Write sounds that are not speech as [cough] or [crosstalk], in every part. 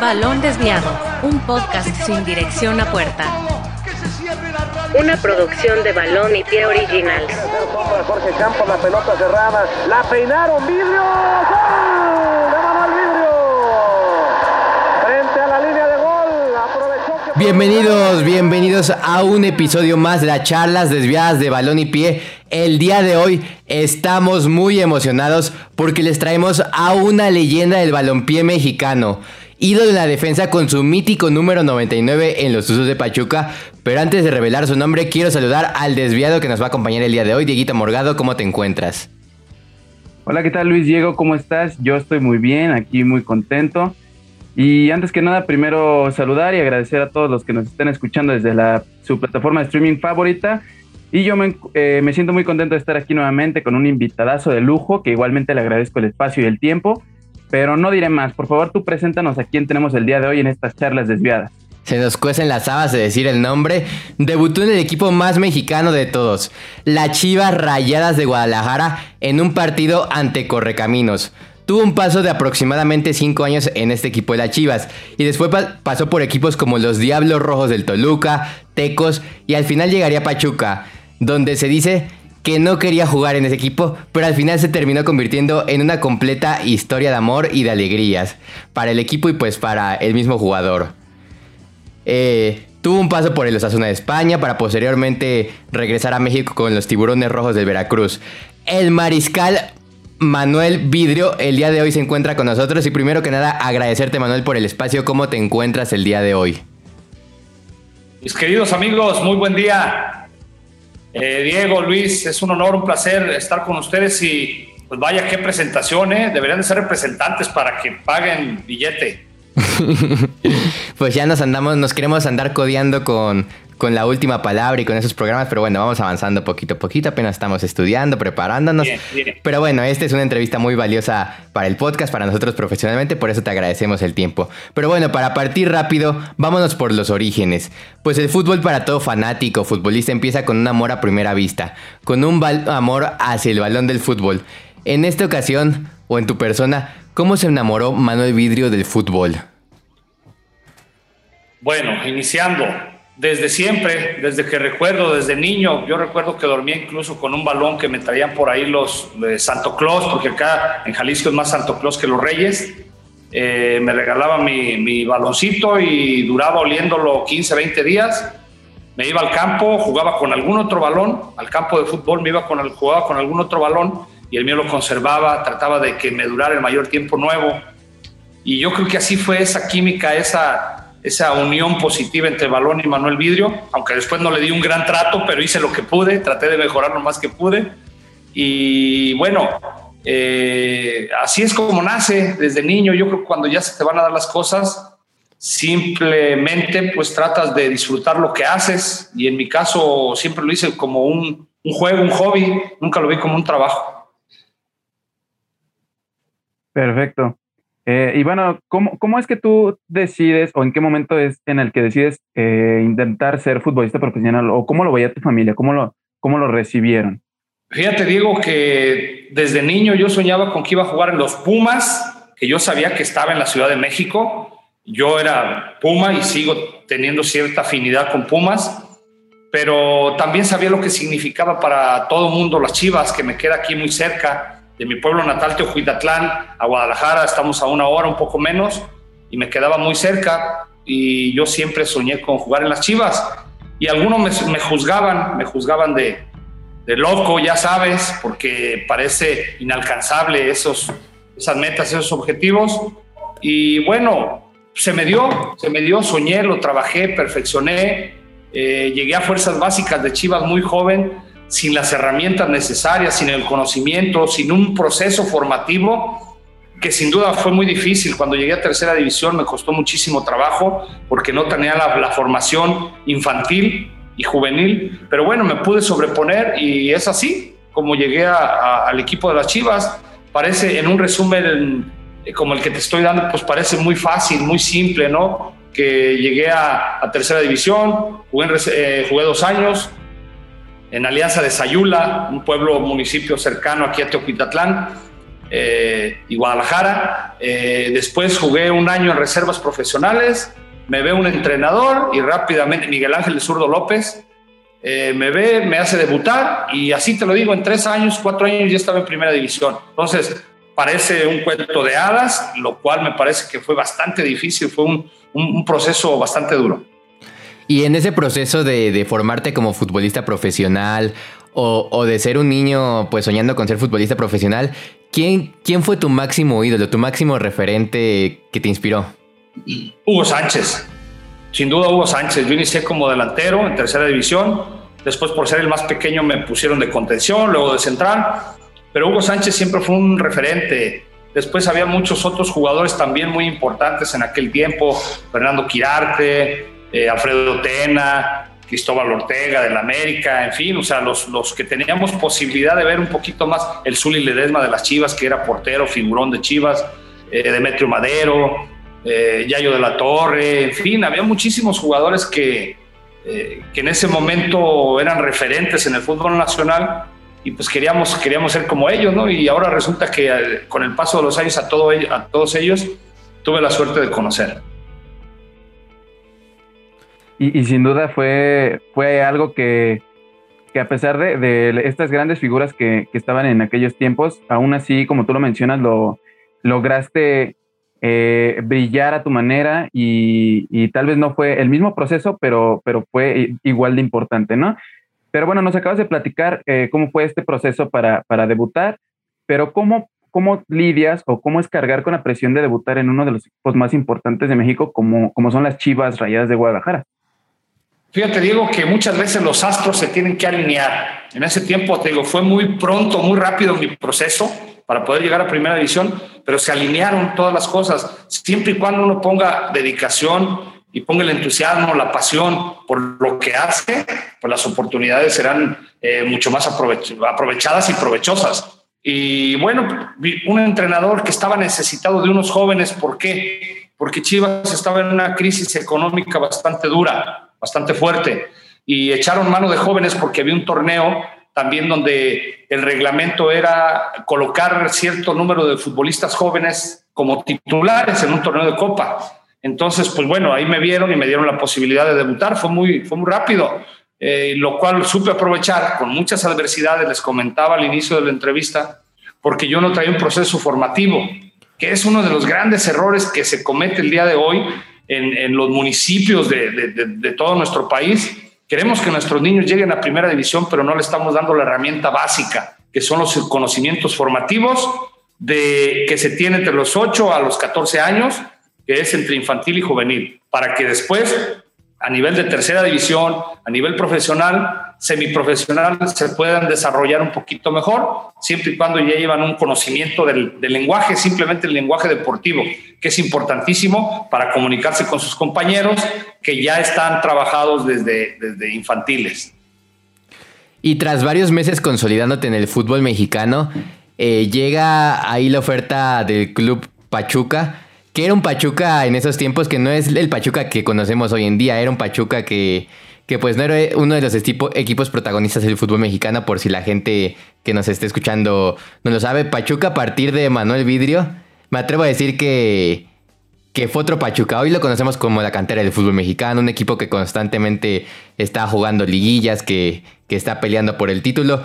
Balón Desviado, un podcast sin dirección a puerta. Una producción de Balón y Pie Original. Jorge Campos, la pelota cerrada, la peinaron, vidrio, ¡gol! ¡De Manuel Vidrio! Frente a la línea de gol, aprovechó que... Bienvenidos, bienvenidos a un episodio más de las charlas desviadas de balón y pie. El día de hoy estamos muy emocionados porque les traemos a una leyenda del balompié mexicano. Ídolo de la defensa con su mítico número 99 en los usos de Pachuca. Pero antes de revelar su nombre, quiero saludar al desviado que nos va a acompañar el día de hoy. Dieguito Morgado, ¿cómo te encuentras? Hola, ¿qué tal Luis Diego? ¿Cómo estás? Yo estoy muy bien, aquí muy contento. Y antes que nada, primero saludar y agradecer a todos los que nos estén escuchando desde la, su plataforma de streaming favorita. Y yo me, eh, me siento muy contento de estar aquí nuevamente con un invitadazo de lujo, que igualmente le agradezco el espacio y el tiempo. Pero no diré más, por favor tú preséntanos a quién tenemos el día de hoy en estas charlas desviadas. Se nos cuecen las habas de decir el nombre. Debutó en el equipo más mexicano de todos, la Chivas Rayadas de Guadalajara, en un partido ante Correcaminos. Tuvo un paso de aproximadamente 5 años en este equipo de las Chivas y después pa pasó por equipos como los Diablos Rojos del Toluca, Tecos y al final llegaría a Pachuca, donde se dice que no quería jugar en ese equipo, pero al final se terminó convirtiendo en una completa historia de amor y de alegrías para el equipo y pues para el mismo jugador. Eh, tuvo un paso por el Osasuna de España para posteriormente regresar a México con los Tiburones Rojos del Veracruz. El mariscal Manuel Vidrio el día de hoy se encuentra con nosotros y primero que nada agradecerte Manuel por el espacio. ¿Cómo te encuentras el día de hoy? Mis queridos amigos, muy buen día. Eh, Diego, Luis, es un honor, un placer estar con ustedes y pues vaya qué presentación, ¿eh? Deberían de ser representantes para que paguen billete. [laughs] pues ya nos andamos, nos queremos andar codeando con, con la última palabra y con esos programas, pero bueno, vamos avanzando poquito a poquito, apenas estamos estudiando, preparándonos. Bien, bien. Pero bueno, esta es una entrevista muy valiosa para el podcast, para nosotros profesionalmente, por eso te agradecemos el tiempo. Pero bueno, para partir rápido, vámonos por los orígenes. Pues el fútbol para todo fanático futbolista empieza con un amor a primera vista, con un amor hacia el balón del fútbol. En esta ocasión, o en tu persona, ¿cómo se enamoró Manuel Vidrio del fútbol? Bueno, iniciando, desde siempre, desde que recuerdo, desde niño, yo recuerdo que dormía incluso con un balón que me traían por ahí los de Santo Claus, porque acá en Jalisco es más Santo Claus que los Reyes. Eh, me regalaba mi, mi, baloncito y duraba oliéndolo 15, 20 días. Me iba al campo, jugaba con algún otro balón, al campo de fútbol me iba con el, jugaba con algún otro balón y el mío lo conservaba, trataba de que me durara el mayor tiempo nuevo. Y yo creo que así fue esa química, esa, esa unión positiva entre Balón y Manuel Vidrio, aunque después no le di un gran trato, pero hice lo que pude, traté de mejorar lo más que pude. Y bueno, eh, así es como nace desde niño. Yo creo que cuando ya se te van a dar las cosas, simplemente pues tratas de disfrutar lo que haces. Y en mi caso siempre lo hice como un, un juego, un hobby, nunca lo vi como un trabajo. Perfecto. Eh, y bueno, ¿cómo, ¿cómo, es que tú decides o en qué momento es en el que decides eh, intentar ser futbolista profesional o cómo lo veía tu familia? ¿Cómo lo, cómo lo recibieron? Fíjate, Diego, que desde niño yo soñaba con que iba a jugar en los Pumas, que yo sabía que estaba en la Ciudad de México. Yo era Puma y sigo teniendo cierta afinidad con Pumas, pero también sabía lo que significaba para todo el mundo las Chivas, que me queda aquí muy cerca de mi pueblo natal, Teojuidatlán, a Guadalajara, estamos a una hora, un poco menos, y me quedaba muy cerca, y yo siempre soñé con jugar en las Chivas. Y algunos me, juzgaban, me juzgaban de, de, loco, ya sabes, porque parece inalcanzable esos, esas metas, esos objetivos. Y bueno, se me dio, se me dio, soñé, lo trabajé, perfeccioné, eh, llegué a fuerzas básicas de Chivas muy joven, sin las herramientas necesarias, sin el conocimiento, sin un proceso formativo que sin duda fue muy difícil. Cuando llegué a tercera división me costó muchísimo trabajo porque no tenía la, formación infantil y juvenil, pero bueno, me pude sobreponer y es así como llegué al equipo de las Chivas. Parece, en un resumen eh, como el que te estoy dando, pues parece muy fácil, muy simple, ¿no? Que llegué a, tercera división, jugué, eh, jugué dos años, en Alianza de Sayula, un pueblo, municipio cercano aquí a Teoquitatlán. eh, y Guadalajara. Eh, después jugué un año en reservas profesionales, me ve un entrenador y rápidamente Miguel Ángel Zurdo López eh, me ve, me hace debutar y así te lo digo, en tres años, cuatro años ya estaba en primera división. Entonces, parece un cuento de hadas, lo cual me parece que fue bastante difícil, fue un, un, proceso bastante duro. Y en ese proceso de, de formarte como futbolista profesional o, o, de ser un niño pues soñando con ser futbolista profesional, ¿quién, ¿quién fue tu máximo ídolo, tu máximo referente que te inspiró? Hugo Sánchez. Sin duda Hugo Sánchez. Yo inicié como delantero en tercera división. Después por ser el más pequeño me pusieron de contención, luego de central. Pero Hugo Sánchez siempre fue un referente. Después había muchos otros jugadores también muy importantes en aquel tiempo. Fernando Quirarte, eh, Alfredo Tena, Cristóbal Ortega del América, en fin, o sea, los, los que teníamos posibilidad de ver un poquito más, el Zuli Ledesma de las Chivas, que era portero, figurón de Chivas, eh, Demetrio Madero, eh, Yayo de la Torre, en fin, había muchísimos jugadores que, eh, que en ese momento eran referentes en el fútbol nacional y pues queríamos, queríamos ser como ellos, ¿no? Y ahora resulta que eh, con el paso de los años a, todo, a todos ellos tuve la suerte de conocer. Y, sin duda fue, fue algo que, que a pesar de, de estas grandes figuras que, que, estaban en aquellos tiempos, aún así, como tú lo mencionas, lo lograste eh, brillar a tu manera y, tal vez no fue el mismo proceso, pero, pero fue igual de importante, ¿no? Pero bueno, nos acabas de platicar eh, cómo fue este proceso para, para debutar, pero ¿cómo, ¿cómo lidias o cómo es cargar con la presión de debutar en uno de los equipos más importantes de México como, como son las Chivas Rayadas de Guadalajara? Fíjate, Diego, que muchas veces los astros se tienen que alinear. En ese tiempo, te digo, fue muy pronto, muy rápido mi proceso para poder llegar a primera división, pero se alinearon todas las cosas, siempre y cuando uno ponga dedicación y ponga el entusiasmo, la pasión por lo que hace, pues las oportunidades serán eh, mucho más aprovechadas y provechosas. Y bueno, un entrenador que estaba necesitado de unos jóvenes, ¿por qué? Porque Chivas estaba en una crisis económica bastante dura, bastante fuerte, y echaron mano de jóvenes porque había un torneo también donde el reglamento era colocar cierto número de futbolistas jóvenes como titulares en un torneo de copa. Entonces, pues bueno, ahí me vieron y me dieron la posibilidad de debutar. Fue muy, fue muy rápido, eh, lo cual supe aprovechar con muchas adversidades. Les comentaba al inicio de la entrevista, porque yo no traía un proceso formativo, que es uno de los grandes errores que se comete el día de hoy en, los municipios de, de, de todo nuestro país. Queremos que nuestros niños lleguen a primera división, pero no le estamos dando la herramienta básica, que son los conocimientos formativos de que se tiene entre los 8 a los 14 años, que es entre infantil y juvenil, para que después a nivel de tercera división, a nivel profesional, semiprofesional, se puedan desarrollar un poquito mejor, siempre y cuando ya llevan un conocimiento del, lenguaje, simplemente el lenguaje deportivo, que es importantísimo para comunicarse con sus compañeros que ya están trabajados desde, desde infantiles. Y tras varios meses consolidándote en el fútbol mexicano, eh, llega ahí la oferta del club Pachuca que era un Pachuca en esos tiempos que no es el Pachuca que conocemos hoy en día, era un Pachuca que, que pues no era uno de los equipos protagonistas del fútbol mexicano, por si la gente que nos esté escuchando no lo sabe. Pachuca a partir de Manuel Vidrio, me atrevo a decir que, que fue otro Pachuca. Hoy lo conocemos como la cantera del fútbol mexicano, un equipo que constantemente está jugando liguillas, que, que está peleando por el título.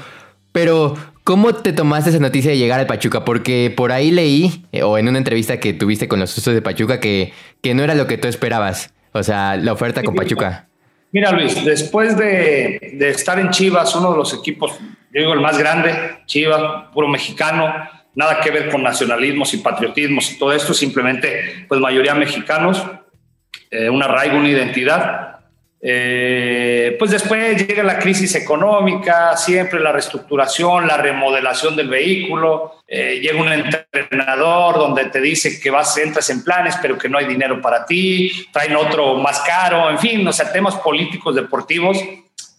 Pero ¿Cómo te tomaste esa noticia de llegar al Pachuca? Porque por ahí leí, eh, o en una entrevista que tuviste con los usos de Pachuca, que, que no era lo que tú esperabas. O sea, la oferta con Pachuca. Mira, Luis, después de, de, estar en Chivas, uno de los equipos, yo digo el más grande, Chivas, puro mexicano, nada que ver con nacionalismos y patriotismos y todo esto, simplemente, pues mayoría mexicanos, eh, un arraigo, una identidad. Eh, pues después llega la crisis económica, siempre la reestructuración, la remodelación del vehículo, eh, llega un entrenador donde te dice que vas, entras en planes, pero que no hay dinero para ti, traen otro más caro, en fin, o sea, temas políticos deportivos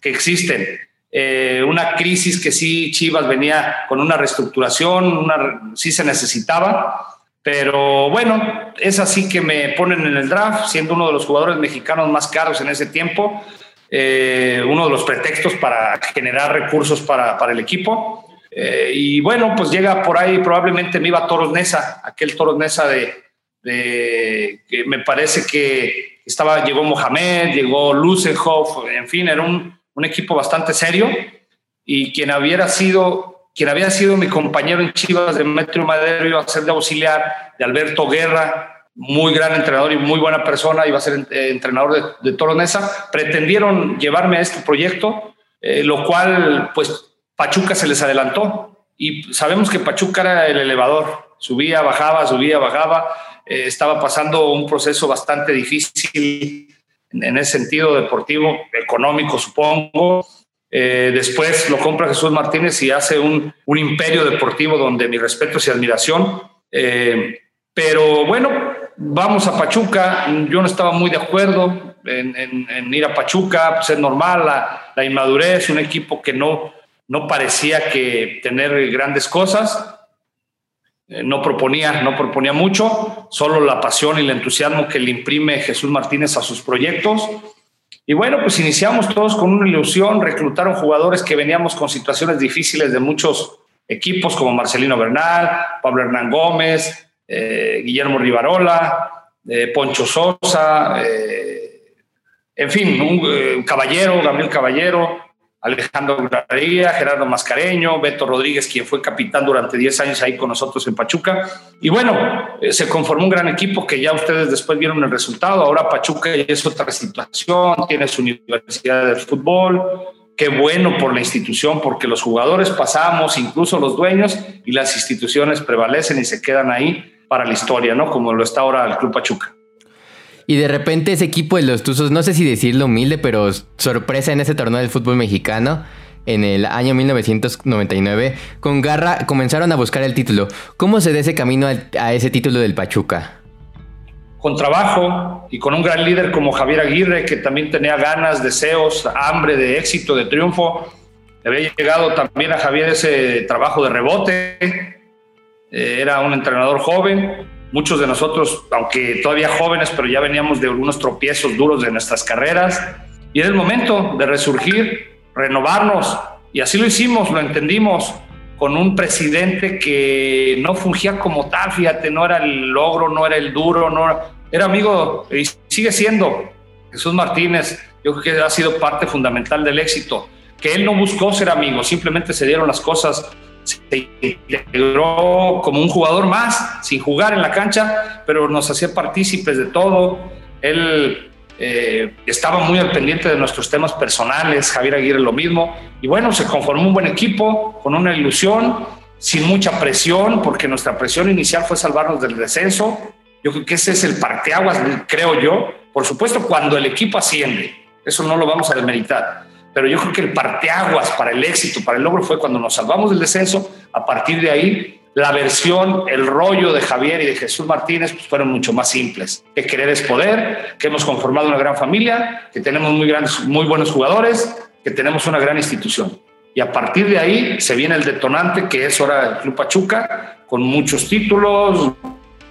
que existen. Eh, una crisis que sí Chivas venía con una reestructuración, sí se necesitaba, pero bueno, es así que me ponen en el draft, siendo uno de los jugadores mexicanos más caros en ese tiempo, eh, uno de los pretextos para generar recursos para, para el equipo. Eh, y bueno, pues llega por ahí, probablemente me iba a Toros Nesa, aquel Toros Nesa de, que me parece que estaba, llegó Mohamed, llegó Lusenhoff, en fin, era un, un equipo bastante serio y quien había sido quien había sido mi compañero en Chivas de Metro Madero iba a ser de auxiliar de Alberto Guerra, muy gran entrenador y muy buena persona, iba a ser eh, entrenador de, de Toronesa. Pretendieron llevarme a este proyecto, eh, lo cual, pues, Pachuca se les adelantó. Y sabemos que Pachuca era el elevador, subía, bajaba, subía, bajaba. Eh, estaba pasando un proceso bastante difícil en ese sentido deportivo, económico, supongo. Eh, después lo compra Jesús Martínez y hace un, un imperio deportivo donde mi respeto y admiración. Eh, pero bueno, vamos a Pachuca. Yo no estaba muy de acuerdo en, ir a Pachuca, pues es normal, la, inmadurez, un equipo que no, no parecía que tener grandes cosas. Eh, no proponía, no proponía mucho, solo la pasión y el entusiasmo que le imprime Jesús Martínez a sus proyectos. Y bueno, pues iniciamos todos con una ilusión, reclutaron jugadores que veníamos con situaciones difíciles de muchos equipos como Marcelino Bernal, Pablo Hernán Gómez, eh, Guillermo Rivarola, eh, Poncho Sosa, eh, en fin, un caballero, Gabriel Caballero, Alejandro Graría, Gerardo Mascareño, Beto Rodríguez, quien fue capitán durante 10 años ahí con nosotros en Pachuca. Y bueno, se conformó un gran equipo que ya ustedes después vieron el resultado. Ahora Pachuca es otra situación, tiene su universidad de fútbol. Qué bueno por la institución, porque los jugadores pasamos, incluso los dueños, y las instituciones prevalecen y se quedan ahí para la historia, ¿no? Como lo está ahora el Club Pachuca. Y de repente ese equipo de los Tuzos, no sé si decirlo humilde, pero sorpresa en ese torneo del fútbol mexicano, en el año 1999, con garra comenzaron a buscar el título. ¿Cómo se da ese camino a ese título del Pachuca? Con trabajo y con un gran líder como Javier Aguirre, que también tenía ganas, deseos, hambre de éxito, de triunfo. Le había llegado también a Javier ese trabajo de rebote. Eh, era un entrenador joven, Muchos de nosotros, aunque todavía jóvenes, pero ya veníamos de algunos tropiezos duros de nuestras carreras. Y era el momento de resurgir, renovarnos. Y así lo hicimos, lo entendimos, con un presidente que no fungía como tal, fíjate, no era el logro, no era el duro, no era, era amigo y sigue siendo Jesús Martínez. Yo creo que ha sido parte fundamental del éxito, que él no buscó ser amigo, simplemente se dieron las cosas se integró como un jugador más, sin jugar en la cancha, pero nos hacía partícipes de todo. Él eh, estaba muy al pendiente de nuestros temas personales, Javier Aguirre lo mismo. Y bueno, se conformó un buen equipo, con una ilusión, sin mucha presión, porque nuestra presión inicial fue salvarnos del descenso. Yo creo que ese es el parteaguas, creo yo. Por supuesto, cuando el equipo asciende, eso no lo vamos a demeritar pero yo creo que el parteaguas para el éxito, para el logro fue cuando nos salvamos del descenso. A partir de ahí, la versión, el rollo de Javier y de Jesús Martínez pues, fueron mucho más simples. Que querer es poder, que hemos conformado una gran familia, que tenemos muy, grandes, muy buenos jugadores, que tenemos una gran institución. Y a partir de ahí se viene el detonante que es ahora el Club Pachuca, con muchos títulos,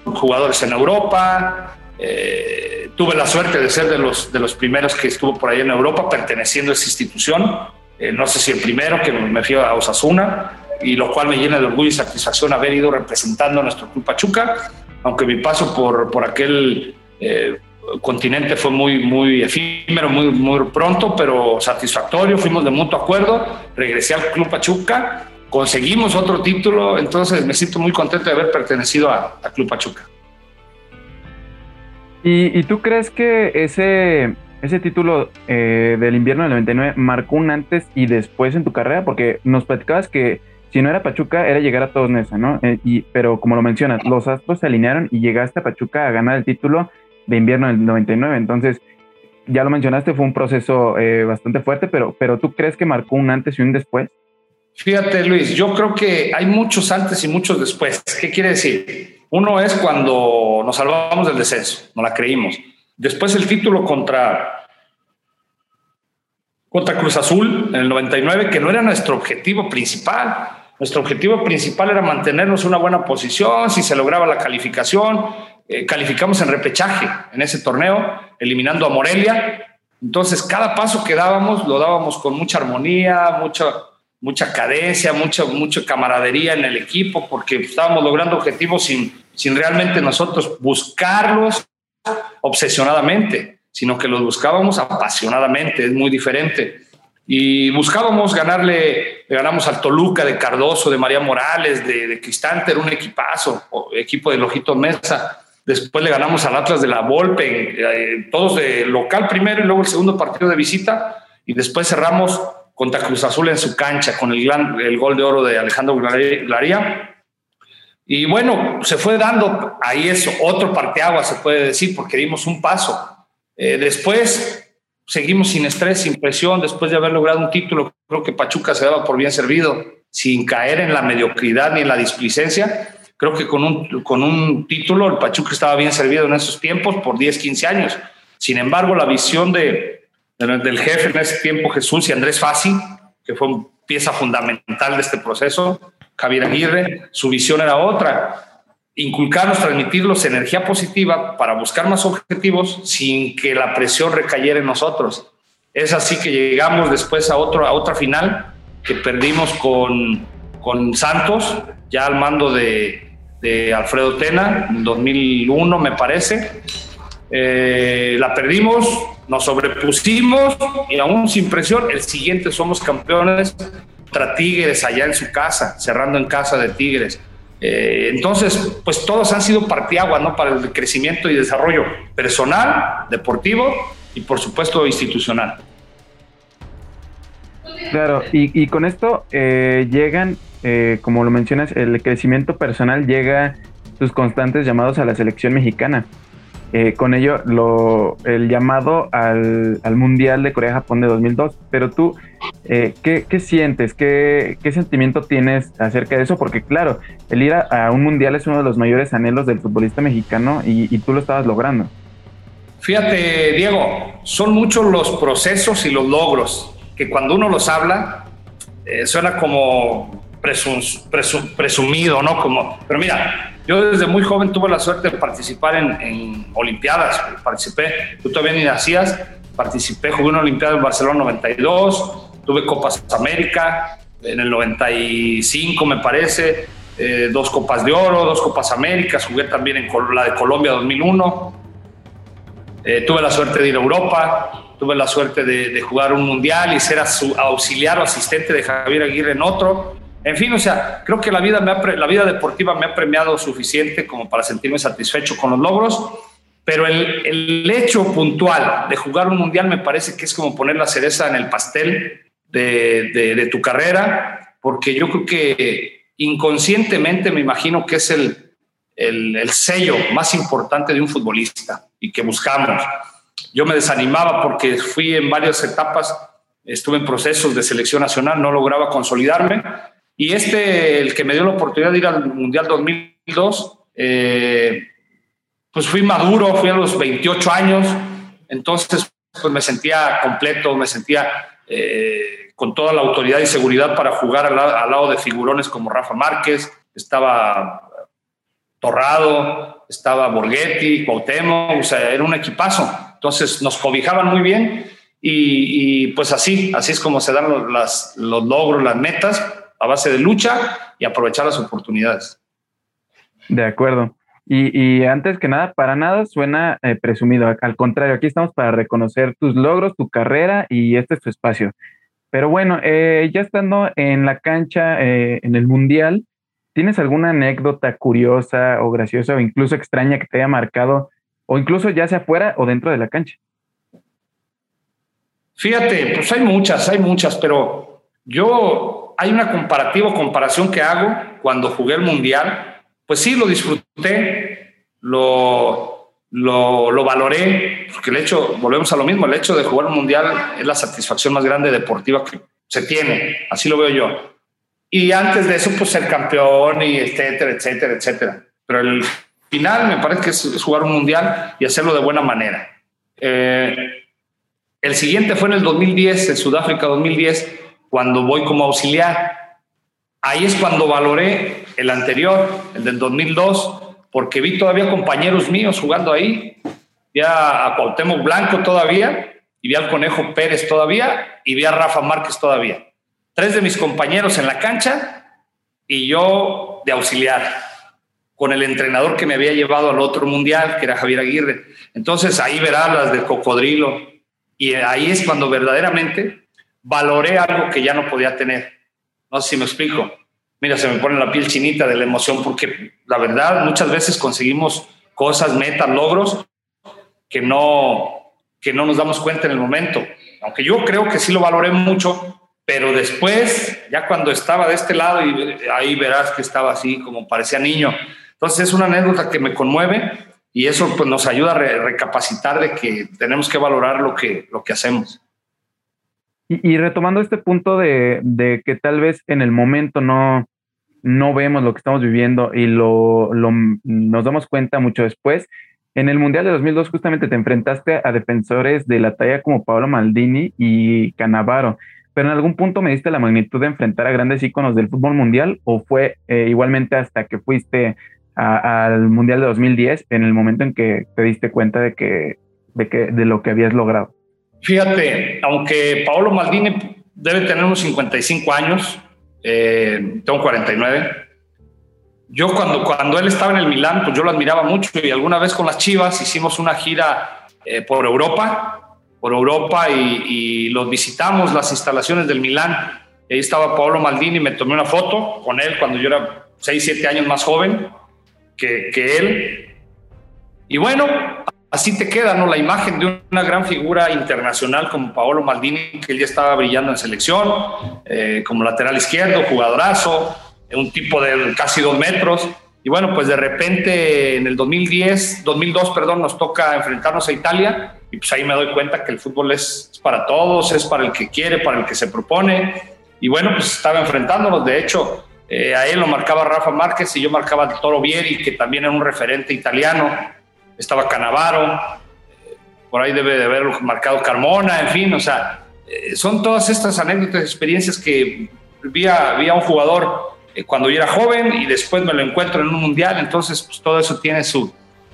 jugadores en Europa, eh, tuve la suerte de ser de los, de los primeros que estuvo por ahí en Europa perteneciendo a esa institución. Eh, no sé si el primero, que me fui a Osasuna, y lo cual me llena de orgullo y satisfacción haber ido representando a nuestro club Pachuca, aunque mi paso por, por aquel eh, continente fue muy, muy efímero, muy, muy pronto, pero satisfactorio, fuimos de mutuo acuerdo, regresé al club Pachuca, conseguimos otro título, entonces me siento muy contento de haber pertenecido a, a Club Pachuca. ¿Y, tú crees que ese, ese título eh, del invierno del 99 marcó un antes y después en tu carrera? Porque nos platicabas que si no era Pachuca, era llegar a todos Nesa, ¿no? Eh, y, pero como lo mencionas, los astros se alinearon y llegaste a Pachuca a ganar el título de invierno del 99. Entonces, ya lo mencionaste, fue un proceso eh, bastante fuerte, pero, pero ¿tú crees que marcó un antes y un después? Fíjate, Luis, yo creo que hay muchos antes y muchos después. ¿Qué quiere decir? Uno es cuando nos salvamos del descenso, no la creímos. Después el título contra, contra Cruz Azul en el 99, que no era nuestro objetivo principal. Nuestro objetivo principal era mantenernos en una buena posición, si se lograba la calificación. Eh, calificamos en repechaje en ese torneo, eliminando a Morelia. Entonces, cada paso que dábamos lo dábamos con mucha armonía, mucha, mucha cadencia, mucha, mucha camaradería en el equipo, porque estábamos logrando objetivos sin, sin realmente nosotros buscarlos obsesionadamente, sino que los buscábamos apasionadamente, es muy diferente. Y buscábamos ganarle, le ganamos al Toluca de Cardoso, de María Morales, de, de Cristante, era un equipazo, equipo de Lojito Mesa. Después le ganamos al Atlas de la Volpe, eh, todos de local primero y luego el segundo partido de visita. Y después cerramos contra Cruz Azul en su cancha con el, gran, el gol de oro de Alejandro Glaría. Y bueno, se fue dando ahí eso, otro parteagua se puede decir, porque dimos un paso. Eh, después seguimos sin estrés, sin presión, después de haber logrado un título, creo que Pachuca se daba por bien servido, sin caer en la mediocridad ni en la displicencia. Creo que con un, con un título el Pachuca estaba bien servido en esos tiempos por 10, 15 años. Sin embargo, la visión de, del jefe en ese tiempo, Jesús y Andrés Fassi, que fue pieza fundamental de este proceso, Javier Aguirre, su visión era otra inculcarnos, transmitirlos energía positiva para buscar más objetivos sin que la presión recayera en nosotros. Es así que llegamos después a, otro, a otra final que perdimos con, con Santos, ya al mando de, de Alfredo Tena, en 2001 me parece. Eh, la perdimos, nos sobrepusimos y aún sin presión, el siguiente somos campeones contra Tigres allá en su casa, cerrando en casa de Tigres eh, entonces, pues todos han sido partiagua ¿no? para el crecimiento y desarrollo personal, deportivo y por supuesto institucional. Claro, y, con esto eh, llegan, eh, como lo mencionas, el crecimiento personal llega sus constantes llamados a la selección mexicana. Con ello lo, el llamado al, Mundial de Corea-Japón de 2002. Pero tú, eh, ¿qué, sientes? ¿Qué, sentimiento tienes acerca de eso? Porque claro, el ir a, un Mundial es uno de los mayores anhelos del futbolista mexicano y, tú lo estabas logrando. Fíjate, Diego, son muchos los procesos y los logros que cuando uno los habla, eh, suena como presumido, ¿no? Como, pero mira, yo desde muy joven tuve la suerte de participar en, Olimpiadas, participé, tú todavía ni nacías, participé, jugué una Olimpiada en Barcelona 92, tuve Copas América en el 95 me parece, eh, dos Copas de Oro, dos Copas Américas, jugué también en la de Colombia 2001, eh, tuve la suerte de ir a Europa, tuve la suerte de, de jugar un mundial y ser auxiliar o asistente de Javier Aguirre en otro, en fin, o sea, creo que la vida, me la vida deportiva me ha premiado suficiente como para sentirme satisfecho con los logros, pero el, el, hecho puntual de jugar un mundial me parece que es como poner la cereza en el pastel de, de, tu carrera, porque yo creo que inconscientemente me imagino que es el, el, el sello más importante de un futbolista y que buscamos. Yo me desanimaba porque fui en varias etapas, estuve en procesos de selección nacional, no lograba consolidarme y este, el que me dio la oportunidad de ir al Mundial 2002, eh, pues fui maduro, fui a los 28 años, entonces pues me sentía completo, me sentía eh, con toda la autoridad y seguridad para jugar al, lado de figurones como Rafa Márquez, estaba Torrado, estaba Borghetti, Cuauhtémoc, o sea, era un equipazo. Entonces nos cobijaban muy bien y, pues así, así es como se dan los, logros, las metas a base de lucha y aprovechar las oportunidades. De acuerdo. Y, antes que nada, para nada suena eh, presumido. Al contrario, aquí estamos para reconocer tus logros, tu carrera y este es tu espacio. Pero bueno, eh, ya estando en la cancha, eh, en el Mundial, ¿tienes alguna anécdota curiosa o graciosa o incluso extraña que te haya marcado, o incluso ya sea fuera o dentro de la cancha? Fíjate, pues hay muchas, hay muchas, pero yo hay una comparativa o comparación que hago cuando jugué el Mundial. Pues sí, lo disfruté, lo, lo, lo, valoré, porque el hecho, volvemos a lo mismo, el hecho de jugar un Mundial es la satisfacción más grande deportiva que se tiene, así lo veo yo. Y antes de eso, pues ser campeón y etcétera, etcétera, etcétera. Pero el final me parece que es, jugar un Mundial y hacerlo de buena manera. Eh, el siguiente fue en el 2010, en Sudáfrica 2010, cuando voy como auxiliar. Ahí es cuando valoré el anterior, el del 2002, porque vi todavía compañeros míos jugando ahí. Vi a, Cuauhtémoc Blanco todavía, y vi al Conejo Pérez todavía, y vi a Rafa Márquez todavía. tres de mis compañeros en la cancha y yo de auxiliar con el entrenador que me había llevado al otro mundial, que era Javier Aguirre. Entonces ahí verás las del cocodrilo y ahí es cuando verdaderamente valoré algo que ya no podía tener. No sé si me explico. Mira, se me pone la piel chinita de la emoción porque la verdad muchas veces conseguimos cosas, metas, logros que no, que no nos damos cuenta en el momento. Aunque yo creo que sí lo valoré mucho, pero después, ya cuando estaba de este lado, y ahí verás que estaba así como parecía niño. Entonces es una anécdota que me conmueve y eso pues, nos ayuda a recapacitar de que tenemos que valorar lo que, lo que hacemos. Y, retomando este punto de, de, que tal vez en el momento no, no vemos lo que estamos viviendo y lo, lo, nos damos cuenta mucho después, en el Mundial de 2002 justamente te enfrentaste a defensores de la talla como Paolo Maldini y Canavaro pero en algún punto me diste la magnitud de enfrentar a grandes íconos del fútbol mundial o fue eh, igualmente hasta que fuiste al Mundial de 2010 en el momento en que te diste cuenta de que de, que, de lo que habías logrado? Fíjate, aunque Paolo Maldini debe tener unos 55 años, eh, tengo 49. Yo cuando, cuando él estaba en el Milán, pues yo lo admiraba mucho y alguna vez con las Chivas hicimos una gira eh, por Europa por Europa y, los visitamos, las instalaciones del Milán. ahí estaba Paolo Maldini, me tomé una foto con él cuando yo era 6, 7 años más joven que, que él. Y bueno, así te queda, ¿no? La imagen de una gran figura internacional como Paolo Maldini, que él ya estaba brillando en selección, eh, como lateral izquierdo, jugadorazo, un tipo de casi dos metros. Y bueno, pues de repente en el 2010, 2002, perdón, nos toca enfrentarnos a Italia y pues ahí me doy cuenta que el fútbol es, para todos, es para el que quiere, para el que se propone. Y bueno, pues estaba enfrentándonos. De hecho, eh, a él lo marcaba Rafa Márquez y yo marcaba Toro Vieri, que también era un referente italiano. Estaba Canavaro, eh, por ahí debe de haber marcado Carmona, en fin, o sea, eh, son todas estas anécdotas, experiencias que vi a, un jugador eh, cuando yo era joven y después me lo encuentro en un mundial, entonces pues todo eso tiene su...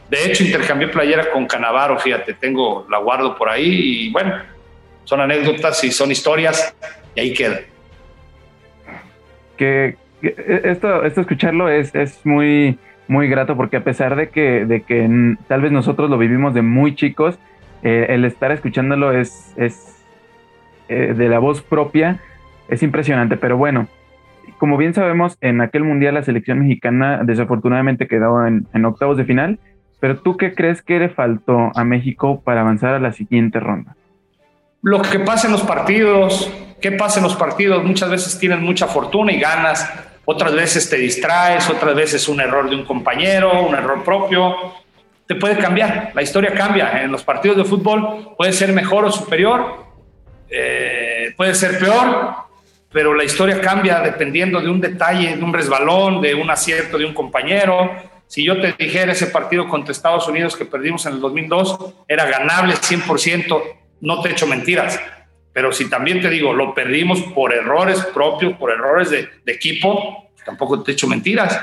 De hecho, intercambié playera con Canavaro, fíjate, tengo, la guardo por ahí y bueno, son anécdotas y son historias y ahí queda. Que, esto, esto escucharlo es, es muy, muy grato porque a pesar de que, de que tal vez nosotros lo vivimos de muy chicos, eh, el estar escuchándolo es, es eh, de la voz propia, es impresionante, pero bueno, como bien sabemos, en aquel mundial la selección mexicana desafortunadamente quedó en, octavos de final, pero ¿tú qué crees que le faltó a México para avanzar a la siguiente ronda? Lo que pasa en los partidos, ¿qué pasa en los partidos? Muchas veces tienes mucha fortuna y ganas, otras veces te distraes, otras veces un error de un compañero, un error propio, te puede cambiar, la historia cambia. En los partidos de fútbol puede ser mejor o superior, eh, puede ser peor, pero la historia cambia dependiendo de un detalle, de un resbalón, de un acierto de un compañero. Si yo te dijera ese partido contra Estados Unidos que perdimos en el 2002, era ganable 100%, no te echo mentiras. Pero si también te digo, lo perdimos por errores propios, por errores de, de equipo, tampoco te echo mentiras.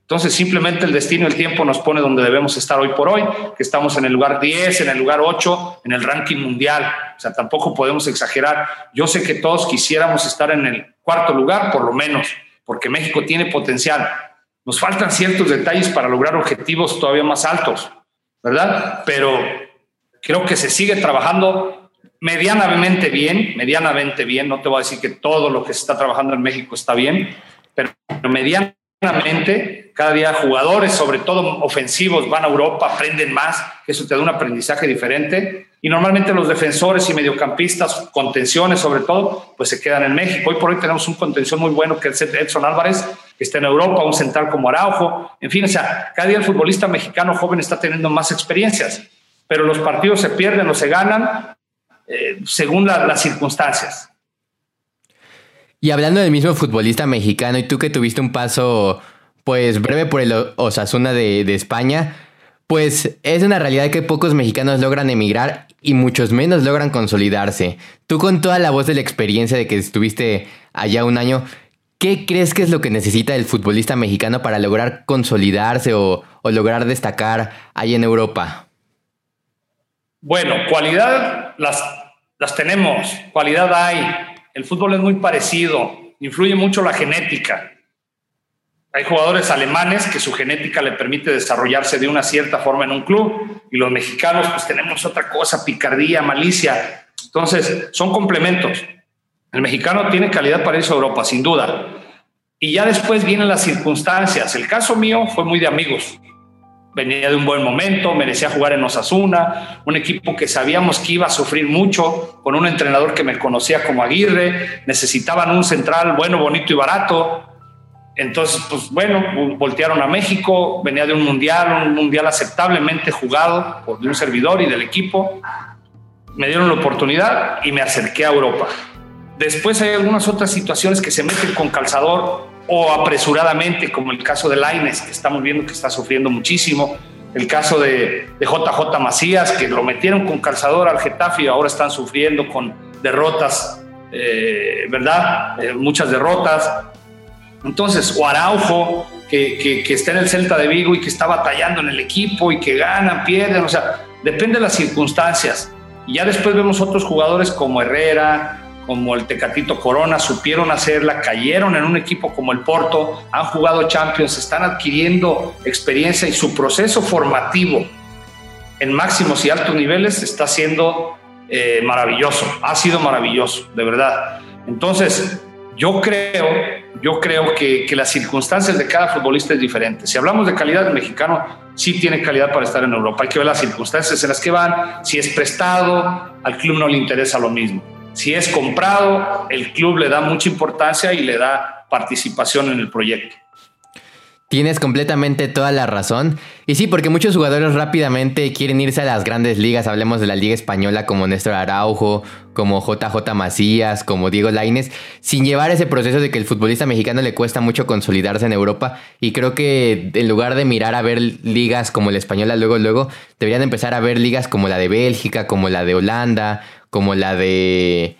Entonces, simplemente el destino y el tiempo nos pone donde debemos estar hoy por hoy, que estamos en el lugar 10, en el lugar 8, en el ranking mundial. O sea, tampoco podemos exagerar. Yo sé que todos quisiéramos estar en el cuarto lugar, por lo menos, porque México tiene potencial. Nos faltan ciertos detalles para lograr objetivos todavía más altos, ¿verdad? Pero creo que se sigue trabajando medianamente bien, medianamente bien. No te voy a decir que todo lo que se está trabajando en México está bien, pero medianamente cada día jugadores, sobre todo ofensivos, van a Europa, aprenden más, eso te da un aprendizaje diferente. Y normalmente los defensores y mediocampistas, contenciones sobre todo, pues se quedan en México. Hoy por hoy tenemos un contención muy bueno que es Edson Álvarez, que está en Europa, un central como Araujo. En fin, o sea, cada día el futbolista mexicano joven está teniendo más experiencias, pero los partidos se pierden o se ganan eh, según las circunstancias. Y hablando del mismo futbolista mexicano, y tú que tuviste un paso, pues breve por el Osasuna de, España, pues es una realidad que pocos mexicanos logran emigrar y muchos menos logran consolidarse. Tú con toda la voz de la experiencia de que estuviste allá un año, ¿qué crees que es lo que necesita el futbolista mexicano para lograr consolidarse o, o lograr destacar ahí en Europa? Bueno, cualidad las, las tenemos, cualidad hay el fútbol es muy parecido, influye mucho la genética. Hay jugadores alemanes que su genética le permite desarrollarse de una cierta forma en un club y los mexicanos pues tenemos otra cosa, picardía, malicia. Entonces, son complementos. El mexicano tiene calidad para irse a Europa, sin duda. Y ya después vienen las circunstancias. El caso mío fue muy de amigos. Venía de un buen momento, merecía jugar en Osasuna, un equipo que sabíamos que iba a sufrir mucho, con un entrenador que me conocía como Aguirre, necesitaban un central bueno, bonito y barato. Entonces, pues bueno, voltearon a México, venía de un mundial, un mundial aceptablemente jugado por un servidor y del equipo. Me dieron la oportunidad y me acerqué a Europa. Después hay algunas otras situaciones que se meten con calzador o apresuradamente, como el caso de Laines, que estamos viendo que está sufriendo muchísimo. El caso de, JJ Macías, que lo metieron con calzador al Getafe y ahora están sufriendo con derrotas, eh, ¿verdad? Eh, muchas derrotas. Entonces, o Araujo, que, está en el Celta de Vigo y que está batallando en el equipo y que ganan, pierden, o sea, depende de las circunstancias. Y ya después vemos otros jugadores como Herrera, como el Tecatito Corona supieron hacerla, cayeron en un equipo como el Porto, han jugado Champions, están adquiriendo experiencia y su proceso formativo en máximos y altos niveles está siendo eh, maravilloso, ha sido maravilloso, de verdad. Entonces, yo creo, yo creo que, las circunstancias de cada futbolista es diferente. Si hablamos de calidad, el mexicano sí tiene calidad para estar en Europa. Hay que ver las circunstancias en las que van. Si es prestado, al club no le interesa lo mismo. Si es comprado, el club le da mucha importancia y le da participación en el proyecto. Tienes completamente toda la razón. Y sí, porque muchos jugadores rápidamente quieren irse a las grandes ligas. Hablemos de la Liga Española como Néstor Araujo, como JJ Macías, como Diego Laines, sin llevar ese proceso de que el futbolista mexicano le cuesta mucho consolidarse en Europa. Y creo que en lugar de mirar a ver ligas como la Española luego, luego, deberían empezar a ver ligas como la de Bélgica, como la de Holanda, como la de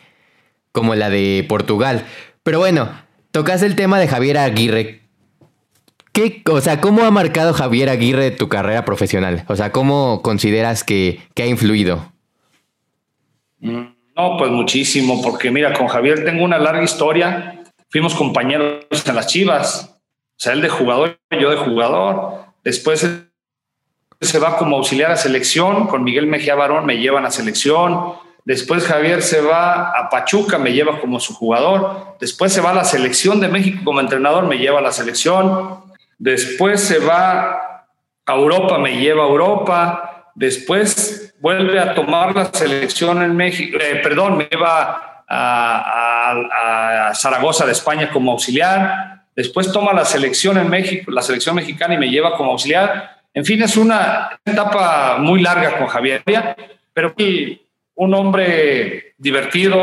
como la de Portugal. Pero bueno, tocas el tema de Javier Aguirre. ¿Qué, o sea, ¿cómo ha marcado Javier Aguirre tu carrera profesional? O sea, ¿cómo consideras que, que ha influido? No, pues muchísimo, porque mira, con Javier tengo una larga historia. Fuimos compañeros en las Chivas. O sea, él de jugador, yo de jugador. Después se va como auxiliar a selección. Con Miguel Mejía Barón me llevan a selección. Después Javier se va a Pachuca, me lleva como su jugador. Después se va a la selección de México como entrenador, me lleva a la selección. Después se va a Europa, me lleva a Europa. Después vuelve a tomar la selección en México, eh, perdón, me lleva a, a, Zaragoza de España como auxiliar. Después toma la selección en México, la selección mexicana y me lleva como auxiliar. En fin, es una etapa muy larga con Javier, pero un hombre divertido,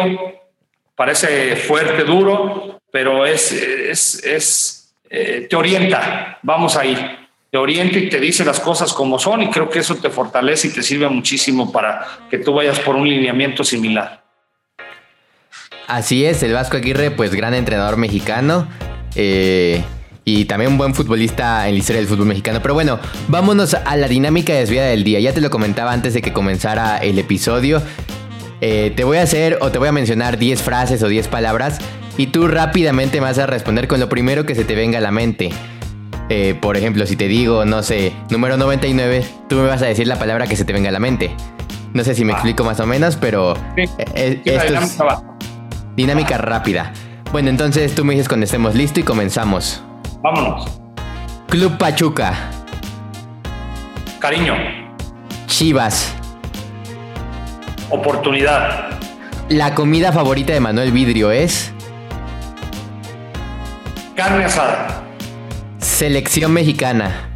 parece fuerte, duro, pero es, es, eh, te orienta, vamos ahí, te orienta y te dice las cosas como son y creo que eso te fortalece y te sirve muchísimo para que tú vayas por un lineamiento similar. Así es, el Vasco Aguirre, pues gran entrenador mexicano. Eh, y también un buen futbolista en la historia del fútbol mexicano. Pero bueno, vámonos a la dinámica desviada del día. Ya te lo comentaba antes de que comenzara el episodio. Eh, te voy a hacer o te voy a mencionar 10 frases o 10 palabras y tú rápidamente vas a responder con lo primero que se te venga a la mente. Eh, por ejemplo, si te digo, no sé, número 99, tú me vas a decir la palabra que se te venga a la mente. No sé si me explico más o menos, pero eh, esto es dinámica rápida. Bueno, entonces tú me dices cuando estemos listos y comenzamos. Vámonos. Club Pachuca. Cariño. Chivas. Oportunidad. La comida favorita de Manuel Vidrio es. Carne asada. Selección mexicana.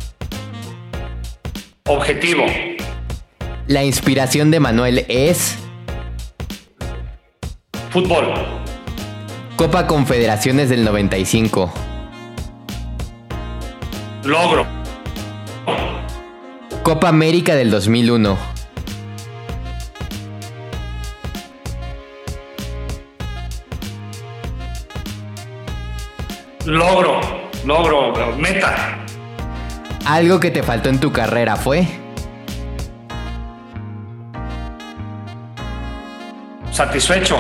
Objetivo. La inspiración de Manuel es. Fútbol. Copa Confederaciones del 95. Logro. Copa América del 2001. Logro, logro, meta. ¿Algo que te faltó en tu carrera fue? Satisfecho.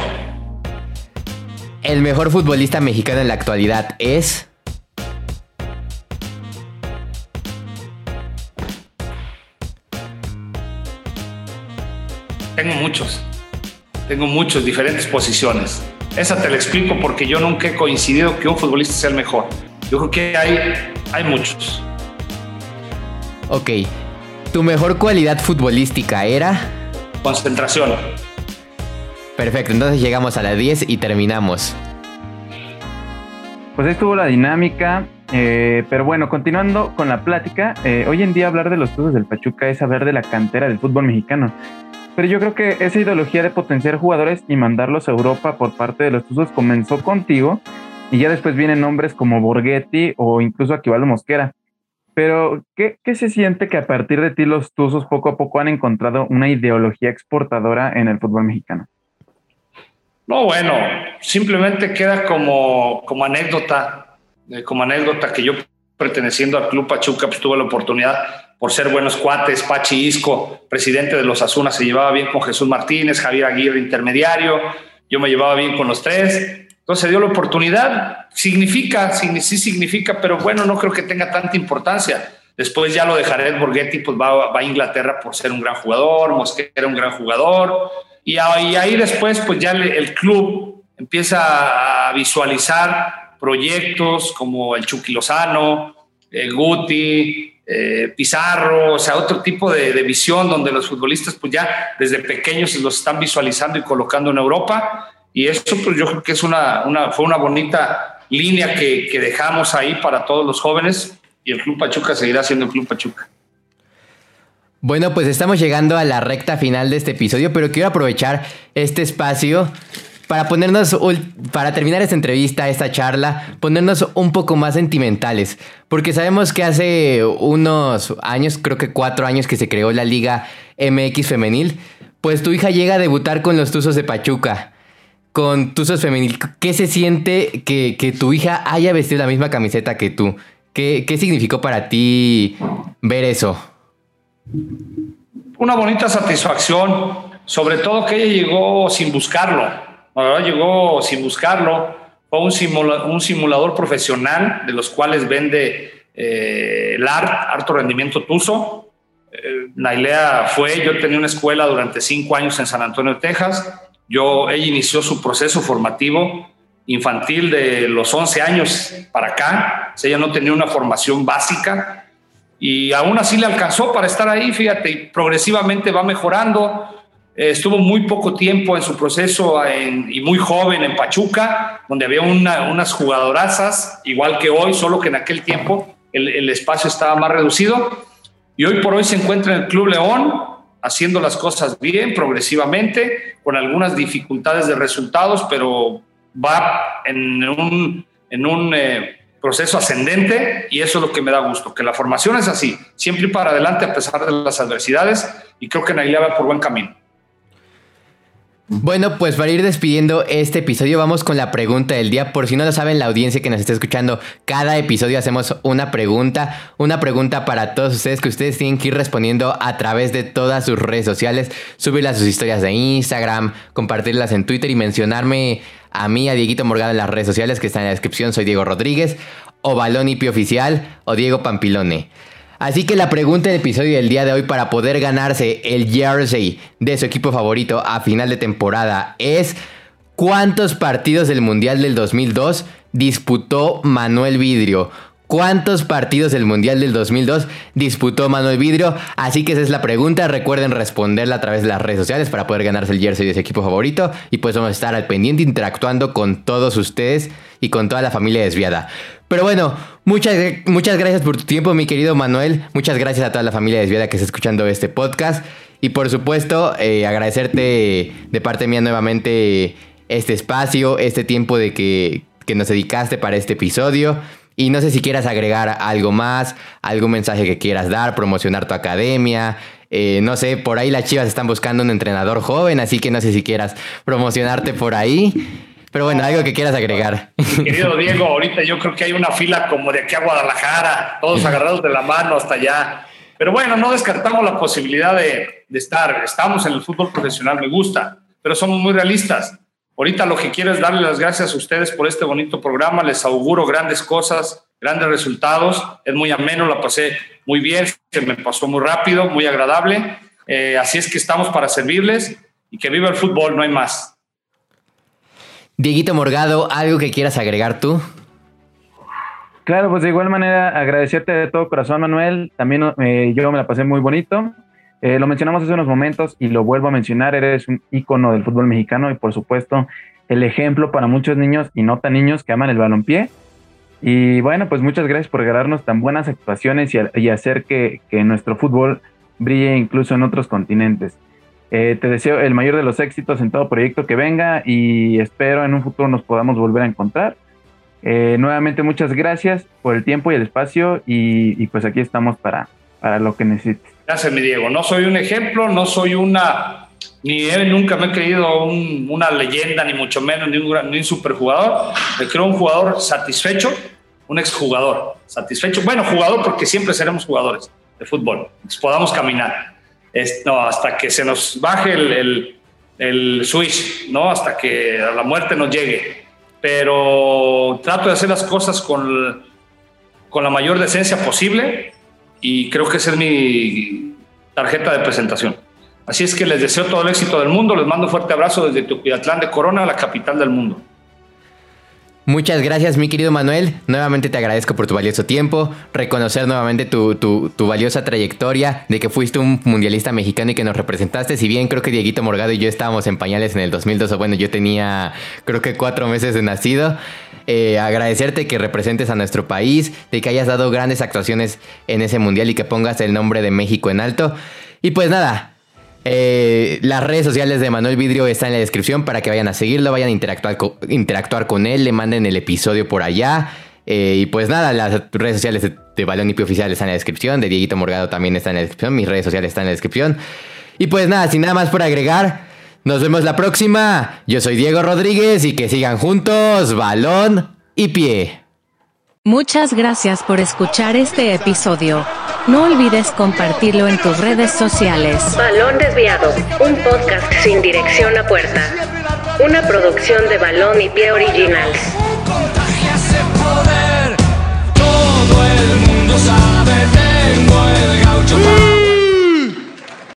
el mejor futbolista mexicano en la actualidad es... Tengo muchos. Tengo muchos diferentes posiciones. Esa te la explico porque yo nunca he coincidido que un futbolista sea el mejor. Yo creo que hay, hay muchos. Ok. ¿Tu mejor cualidad futbolística era? Concentración. Perfecto, entonces llegamos a las 10 y terminamos. Pues ahí estuvo la dinámica. Eh, pero bueno, continuando con la plática, eh, hoy en día hablar de los Tuzos del Pachuca es saber de la cantera del fútbol mexicano. Pero yo creo que esa ideología de potenciar jugadores y mandarlos a Europa por parte de los Tuzos comenzó contigo y ya después vienen nombres como Borghetti o incluso Aquivaldo Mosquera. Pero, ¿qué, ¿qué, se siente que a partir de ti los Tuzos poco a poco han encontrado una ideología exportadora en el fútbol mexicano? No, bueno, simplemente queda como, como anécdota, eh, como anécdota que yo perteneciendo al Club Pachuca pues, tuve la oportunidad por ser buenos cuates, Pachi Isco, presidente de los Azunas, se llevaba bien con Jesús Martínez, Javier Aguirre, intermediario, yo me llevaba bien con los tres, entonces se dio la oportunidad, significa, sí significa, pero bueno, no creo que tenga tanta importancia. Después ya lo dejaré Borghetti, pues va, va, a Inglaterra por ser un gran jugador, Mosquera un gran jugador, y ahí, después, pues ya el club empieza a visualizar proyectos como el Chucky Lozano, el Guti, eh, Pizarro, o sea, otro tipo de, visión donde los futbolistas pues ya desde pequeños los están visualizando y colocando en Europa. Y eso pues yo creo que es una, una fue una bonita línea que dejamos ahí para todos los jóvenes y el Club Pachuca seguirá siendo el Club Pachuca. Bueno, pues estamos llegando a la recta final de este episodio, pero quiero aprovechar este espacio para ponernos, para terminar esta entrevista, esta charla, ponernos un poco más sentimentales, porque sabemos que hace unos años, creo que cuatro años que se creó la Liga MX Femenil, pues tu hija llega a debutar con los Tuzos de Pachuca, con Tuzos Femenil. ¿Qué se siente que, tu hija haya vestido la misma camiseta que tú? ¿Qué, qué significó para ti ver eso? Una bonita satisfacción, sobre todo que ella llegó sin buscarlo. La llegó sin buscarlo. Fue un, simulador profesional de los cuales vende eh, el ART, Alto Rendimiento Tuso. Eh, Nailea fue, yo tenía una escuela durante cinco años en San Antonio, Texas. Yo, ella inició su proceso formativo infantil de los 11 años para acá. ella no tenía una formación básica y aún así le alcanzó para estar ahí, fíjate, progresivamente va mejorando. Eh, estuvo muy poco tiempo en su proceso y muy joven en Pachuca, donde había unas jugadorazas, igual que hoy, solo que en aquel tiempo el, el, espacio estaba más reducido. Y hoy por hoy se encuentra en el Club León, haciendo las cosas bien, progresivamente, con algunas dificultades de resultados, pero va en un, en un eh, proceso ascendente y eso es lo que me da gusto, que la formación es así, siempre para adelante a pesar de las adversidades y creo que Nailea va por buen camino. Bueno, pues para ir despidiendo este episodio vamos con la pregunta del día. Por si no lo saben la audiencia que nos está escuchando, cada episodio hacemos una pregunta, una pregunta para todos ustedes que ustedes tienen que ir respondiendo a través de todas sus redes sociales, subirlas a sus historias de Instagram, compartirlas en Twitter y mencionarme a mí, a Dieguito Morgado en las redes sociales que están en la descripción. Soy Diego Rodríguez, o Balón Oficial, o Diego Pampilone. Así que la pregunta del episodio del día de hoy para poder ganarse el jersey de su equipo favorito a final de temporada es ¿cuántos partidos del Mundial del 2002 disputó Manuel Vidrio? ¿Cuántos partidos del Mundial del 2002 disputó Manuel Vidrio? Así que esa es la pregunta. Recuerden responderla a través de las redes sociales para poder ganarse el jersey de su equipo favorito. Y pues vamos a estar al pendiente interactuando con todos ustedes y con toda la familia desviada. Pero bueno, muchas, muchas gracias por tu tiempo, mi querido Manuel. Muchas gracias a toda la familia desviada que está escuchando este podcast. Y por supuesto, eh, agradecerte de parte mía nuevamente este espacio, este tiempo de que, que nos dedicaste para este episodio. Y no sé si quieras agregar algo más, algún mensaje que quieras dar, promocionar tu academia. Eh, no sé, por ahí las chivas están buscando un entrenador joven, así que no sé si quieras promocionarte por ahí. Pero bueno, algo que quieras agregar. querido Diego, ahorita yo creo que hay una fila como de aquí a Guadalajara, todos agarrados de la mano hasta allá. Pero bueno, no descartamos la posibilidad de, de estar. Estamos en el fútbol profesional, me gusta, pero somos muy realistas. Ahorita lo que quiero es darle las gracias a ustedes por este bonito programa. Les auguro grandes cosas, grandes resultados. Es muy ameno, la pasé muy bien, se me pasó muy rápido, muy agradable. Eh, así es que estamos para servirles y que viva el fútbol, no hay más. Dieguito Morgado, ¿algo que quieras agregar tú? Claro, pues de igual manera agradecerte de todo corazón, Manuel. También eh, yo me la pasé muy bonito. Eh, lo mencionamos hace unos momentos y lo vuelvo a mencionar, eres un ícono del fútbol mexicano y por supuesto el ejemplo para muchos niños y no tan niños que aman el balompié. Y bueno, pues muchas gracias por regalarnos tan buenas actuaciones y, hacer que, nuestro fútbol brille incluso en otros continentes. Eh, te deseo el mayor de los éxitos en todo proyecto que venga y espero en un futuro nos podamos volver a encontrar. Eh, nuevamente muchas gracias por el tiempo y el espacio y, pues aquí estamos para, para lo que necesites. Gracias, mi Diego. No soy un ejemplo, no soy una, ni nunca me he creído una leyenda, ni mucho menos, ni un, ni un superjugador. Me creo un jugador satisfecho, un exjugador satisfecho. Bueno, jugador porque siempre seremos jugadores de fútbol, podamos caminar no, hasta que se nos baje el, el, switch, ¿no? Hasta que la muerte nos llegue. Pero trato de hacer las cosas con, con la mayor decencia posible y creo que esa es mi tarjeta de presentación. Así es que les deseo todo el éxito del mundo, les mando un fuerte abrazo desde Tupiatlán de Corona, la capital del mundo. Muchas gracias, mi querido Manuel. Nuevamente te agradezco por tu valioso tiempo, reconocer nuevamente tu, tu, valiosa trayectoria de que fuiste un mundialista mexicano y que nos representaste. Si bien creo que Dieguito Morgado y yo estábamos en pañales en el 2002, o bueno, yo tenía creo que cuatro meses de nacido. Eh, agradecerte que representes a nuestro país, de que hayas dado grandes actuaciones en ese mundial y que pongas el nombre de México en alto. Y pues nada, eh, las redes sociales de Manuel Vidrio están en la descripción para que vayan a seguirlo, vayan a interactuar, interactuar con él, le manden el episodio por allá. Eh, y pues nada, las redes sociales de, Balón IP Oficial están en la descripción, de Dieguito Morgado también están en la descripción, mis redes sociales están en la descripción. Y pues nada, sin nada más por agregar, nos vemos la próxima. Yo soy Diego Rodríguez y que sigan juntos, balón y pie. Muchas gracias por escuchar este episodio. No olvides compartirlo en tus redes sociales. Balón Desviado, un podcast sin dirección a puerta. Una producción de Balón y Pie Originals.